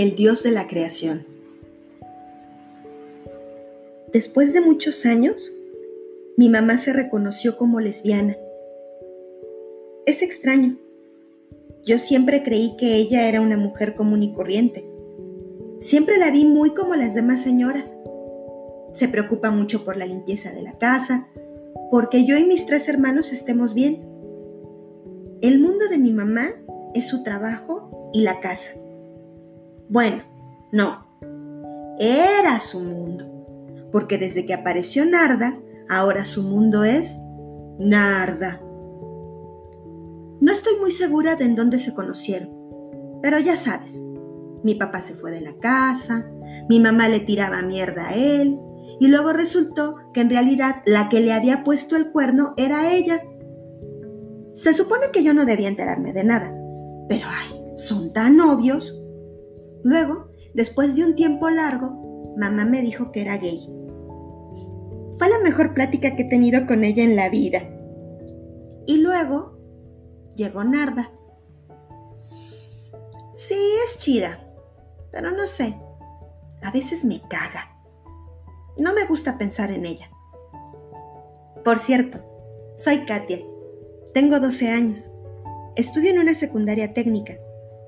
el Dios de la creación. Después de muchos años, mi mamá se reconoció como lesbiana. Es extraño. Yo siempre creí que ella era una mujer común y corriente. Siempre la vi muy como las demás señoras. Se preocupa mucho por la limpieza de la casa, porque yo y mis tres hermanos estemos bien. El mundo de mi mamá es su trabajo y la casa. Bueno, no, era su mundo, porque desde que apareció Narda, ahora su mundo es Narda. No estoy muy segura de en dónde se conocieron, pero ya sabes, mi papá se fue de la casa, mi mamá le tiraba mierda a él, y luego resultó que en realidad la que le había puesto el cuerno era ella. Se supone que yo no debía enterarme de nada, pero ay, son tan obvios. Luego, después de un tiempo largo, mamá me dijo que era gay. Fue la mejor plática que he tenido con ella en la vida. Y luego llegó Narda. Sí, es chida, pero no sé. A veces me caga. No me gusta pensar en ella. Por cierto, soy Katia. Tengo 12 años. Estudio en una secundaria técnica,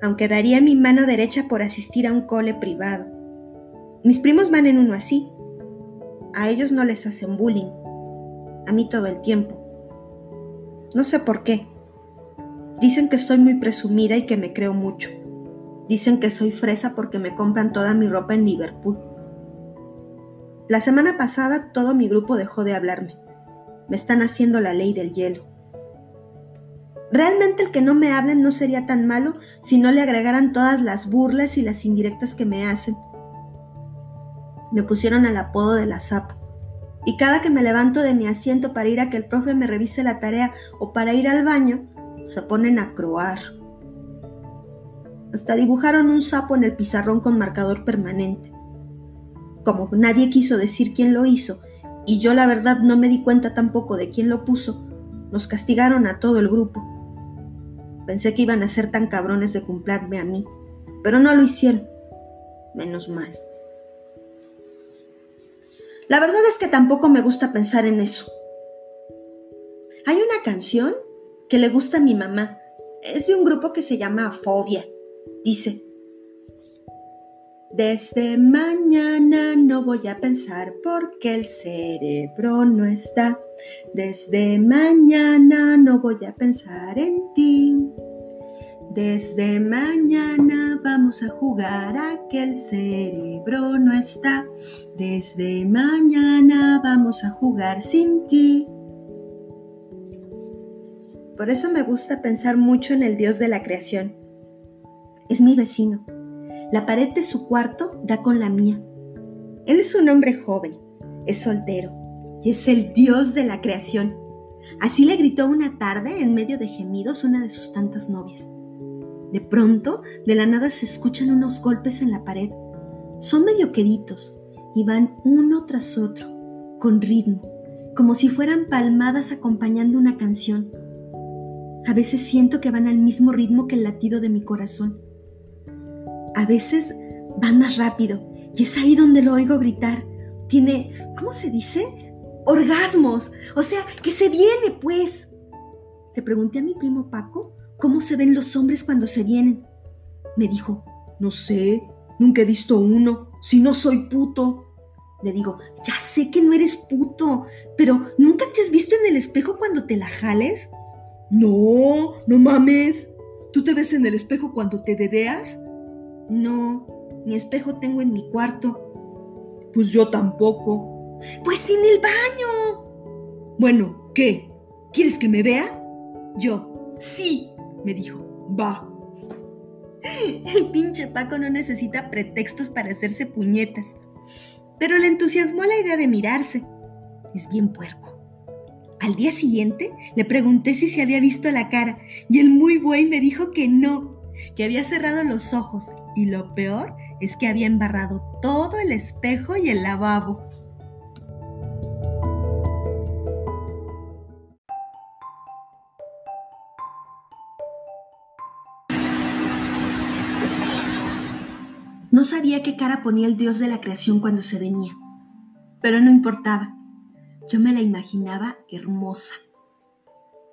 aunque daría mi mano derecha por asistir a un cole privado. Mis primos van en uno así. A ellos no les hacen bullying. A mí todo el tiempo. No sé por qué. Dicen que soy muy presumida y que me creo mucho. Dicen que soy fresa porque me compran toda mi ropa en Liverpool. La semana pasada todo mi grupo dejó de hablarme. Me están haciendo la ley del hielo. Realmente el que no me hablen no sería tan malo si no le agregaran todas las burlas y las indirectas que me hacen. Me pusieron el apodo de la sapo. Y cada que me levanto de mi asiento para ir a que el profe me revise la tarea o para ir al baño, se ponen a croar. Hasta dibujaron un sapo en el pizarrón con marcador permanente. Como nadie quiso decir quién lo hizo, y yo la verdad no me di cuenta tampoco de quién lo puso, nos castigaron a todo el grupo. Pensé que iban a ser tan cabrones de cumplirme a mí, pero no lo hicieron. Menos mal. La verdad es que tampoco me gusta pensar en eso. Hay una canción que le gusta a mi mamá. Es de un grupo que se llama Fobia. Dice, desde mañana no voy a pensar porque el cerebro no está. Desde mañana no voy a pensar en ti. Desde mañana vamos a jugar a que el cerebro no está. Desde mañana vamos a jugar sin ti. Por eso me gusta pensar mucho en el Dios de la creación. Es mi vecino la pared de su cuarto da con la mía. Él es un hombre joven, es soltero y es el dios de la creación. Así le gritó una tarde en medio de gemidos una de sus tantas novias. De pronto, de la nada se escuchan unos golpes en la pared. Son medio queditos y van uno tras otro, con ritmo, como si fueran palmadas acompañando una canción. A veces siento que van al mismo ritmo que el latido de mi corazón a veces va más rápido y es ahí donde lo oigo gritar. Tiene, ¿cómo se dice? Orgasmos. O sea, que se viene, pues. Le pregunté a mi primo Paco cómo se ven los hombres cuando se vienen. Me dijo, no sé, nunca he visto uno, si no soy puto. Le digo, ya sé que no eres puto, pero ¿nunca te has visto en el espejo cuando te la jales? No, no mames. ¿Tú te ves en el espejo cuando te dedeas? No, mi espejo tengo en mi cuarto. Pues yo tampoco. Pues en el baño. Bueno, ¿qué? ¿Quieres que me vea? Yo, sí, me dijo, va. El pinche Paco no necesita pretextos para hacerse puñetas, pero le entusiasmó la idea de mirarse. Es bien puerco. Al día siguiente le pregunté si se había visto la cara y el muy buey me dijo que no, que había cerrado los ojos y lo peor es que había embarrado todo el espejo y el lavabo. No sabía qué cara ponía el Dios de la creación cuando se venía, pero no importaba. Yo me la imaginaba hermosa.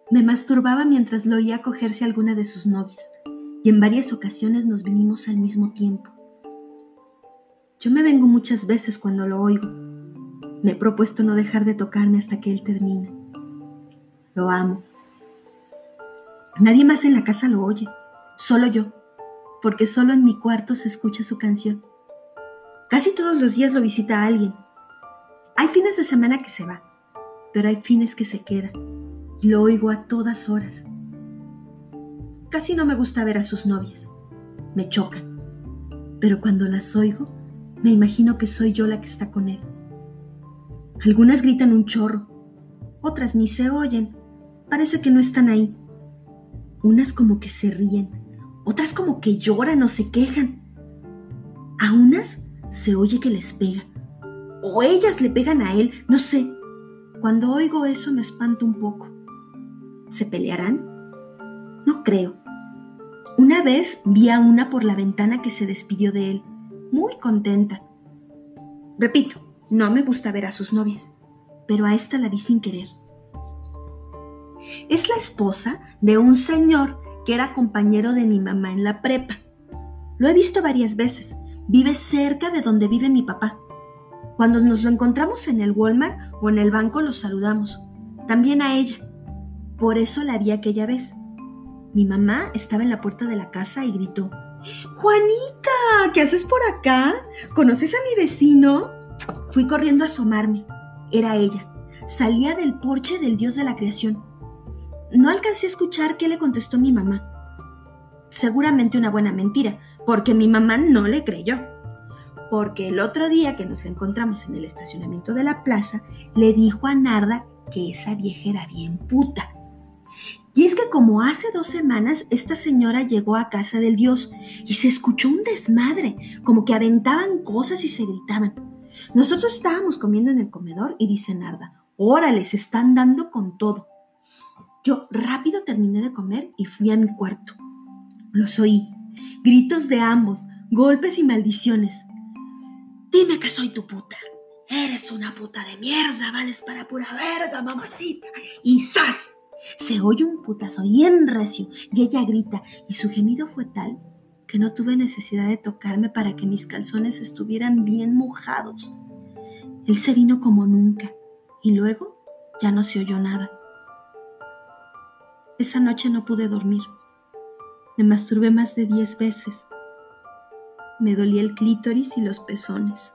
Me masturbaba mientras lo oía cogerse a alguna de sus novias, y en varias ocasiones nos vinimos al mismo tiempo. Yo me vengo muchas veces cuando lo oigo. Me he propuesto no dejar de tocarme hasta que él termine. Lo amo. Nadie más en la casa lo oye, solo yo, porque solo en mi cuarto se escucha su canción. Casi todos los días lo visita alguien. Hay fines de semana que se va, pero hay fines que se queda y lo oigo a todas horas. Casi no me gusta ver a sus novias, me chocan, pero cuando las oigo, me imagino que soy yo la que está con él. Algunas gritan un chorro, otras ni se oyen, parece que no están ahí. Unas como que se ríen, otras como que lloran o se quejan. A unas se oye que les pega, o ellas le pegan a él, no sé. Cuando oigo eso me espanto un poco. ¿Se pelearán? No creo. Una vez vi a una por la ventana que se despidió de él muy contenta. Repito, no me gusta ver a sus novias, pero a esta la vi sin querer. Es la esposa de un señor que era compañero de mi mamá en la prepa. Lo he visto varias veces. Vive cerca de donde vive mi papá. Cuando nos lo encontramos en el Walmart o en el banco lo saludamos. También a ella. Por eso la vi aquella vez. Mi mamá estaba en la puerta de la casa y gritó, Juanita, ¿qué haces por acá? ¿Conoces a mi vecino? Fui corriendo a asomarme. Era ella. Salía del porche del dios de la creación. No alcancé a escuchar qué le contestó mi mamá. Seguramente una buena mentira, porque mi mamá no le creyó. Porque el otro día que nos encontramos en el estacionamiento de la plaza, le dijo a Narda que esa vieja era bien puta y es que como hace dos semanas esta señora llegó a casa del dios y se escuchó un desmadre, como que aventaban cosas y se gritaban. Nosotros estábamos comiendo en el comedor y dice Narda, órale, se están dando con todo. Yo rápido terminé de comer y fui a mi cuarto. Los oí, gritos de ambos, golpes y maldiciones. Dime que soy tu puta. Eres una puta de mierda, vales para pura verga, mamacita. Y ¡zas! Se oye un putazo bien recio y ella grita y su gemido fue tal que no tuve necesidad de tocarme para que mis calzones estuvieran bien mojados. Él se vino como nunca y luego ya no se oyó nada. Esa noche no pude dormir. Me masturbé más de diez veces. Me dolía el clítoris y los pezones.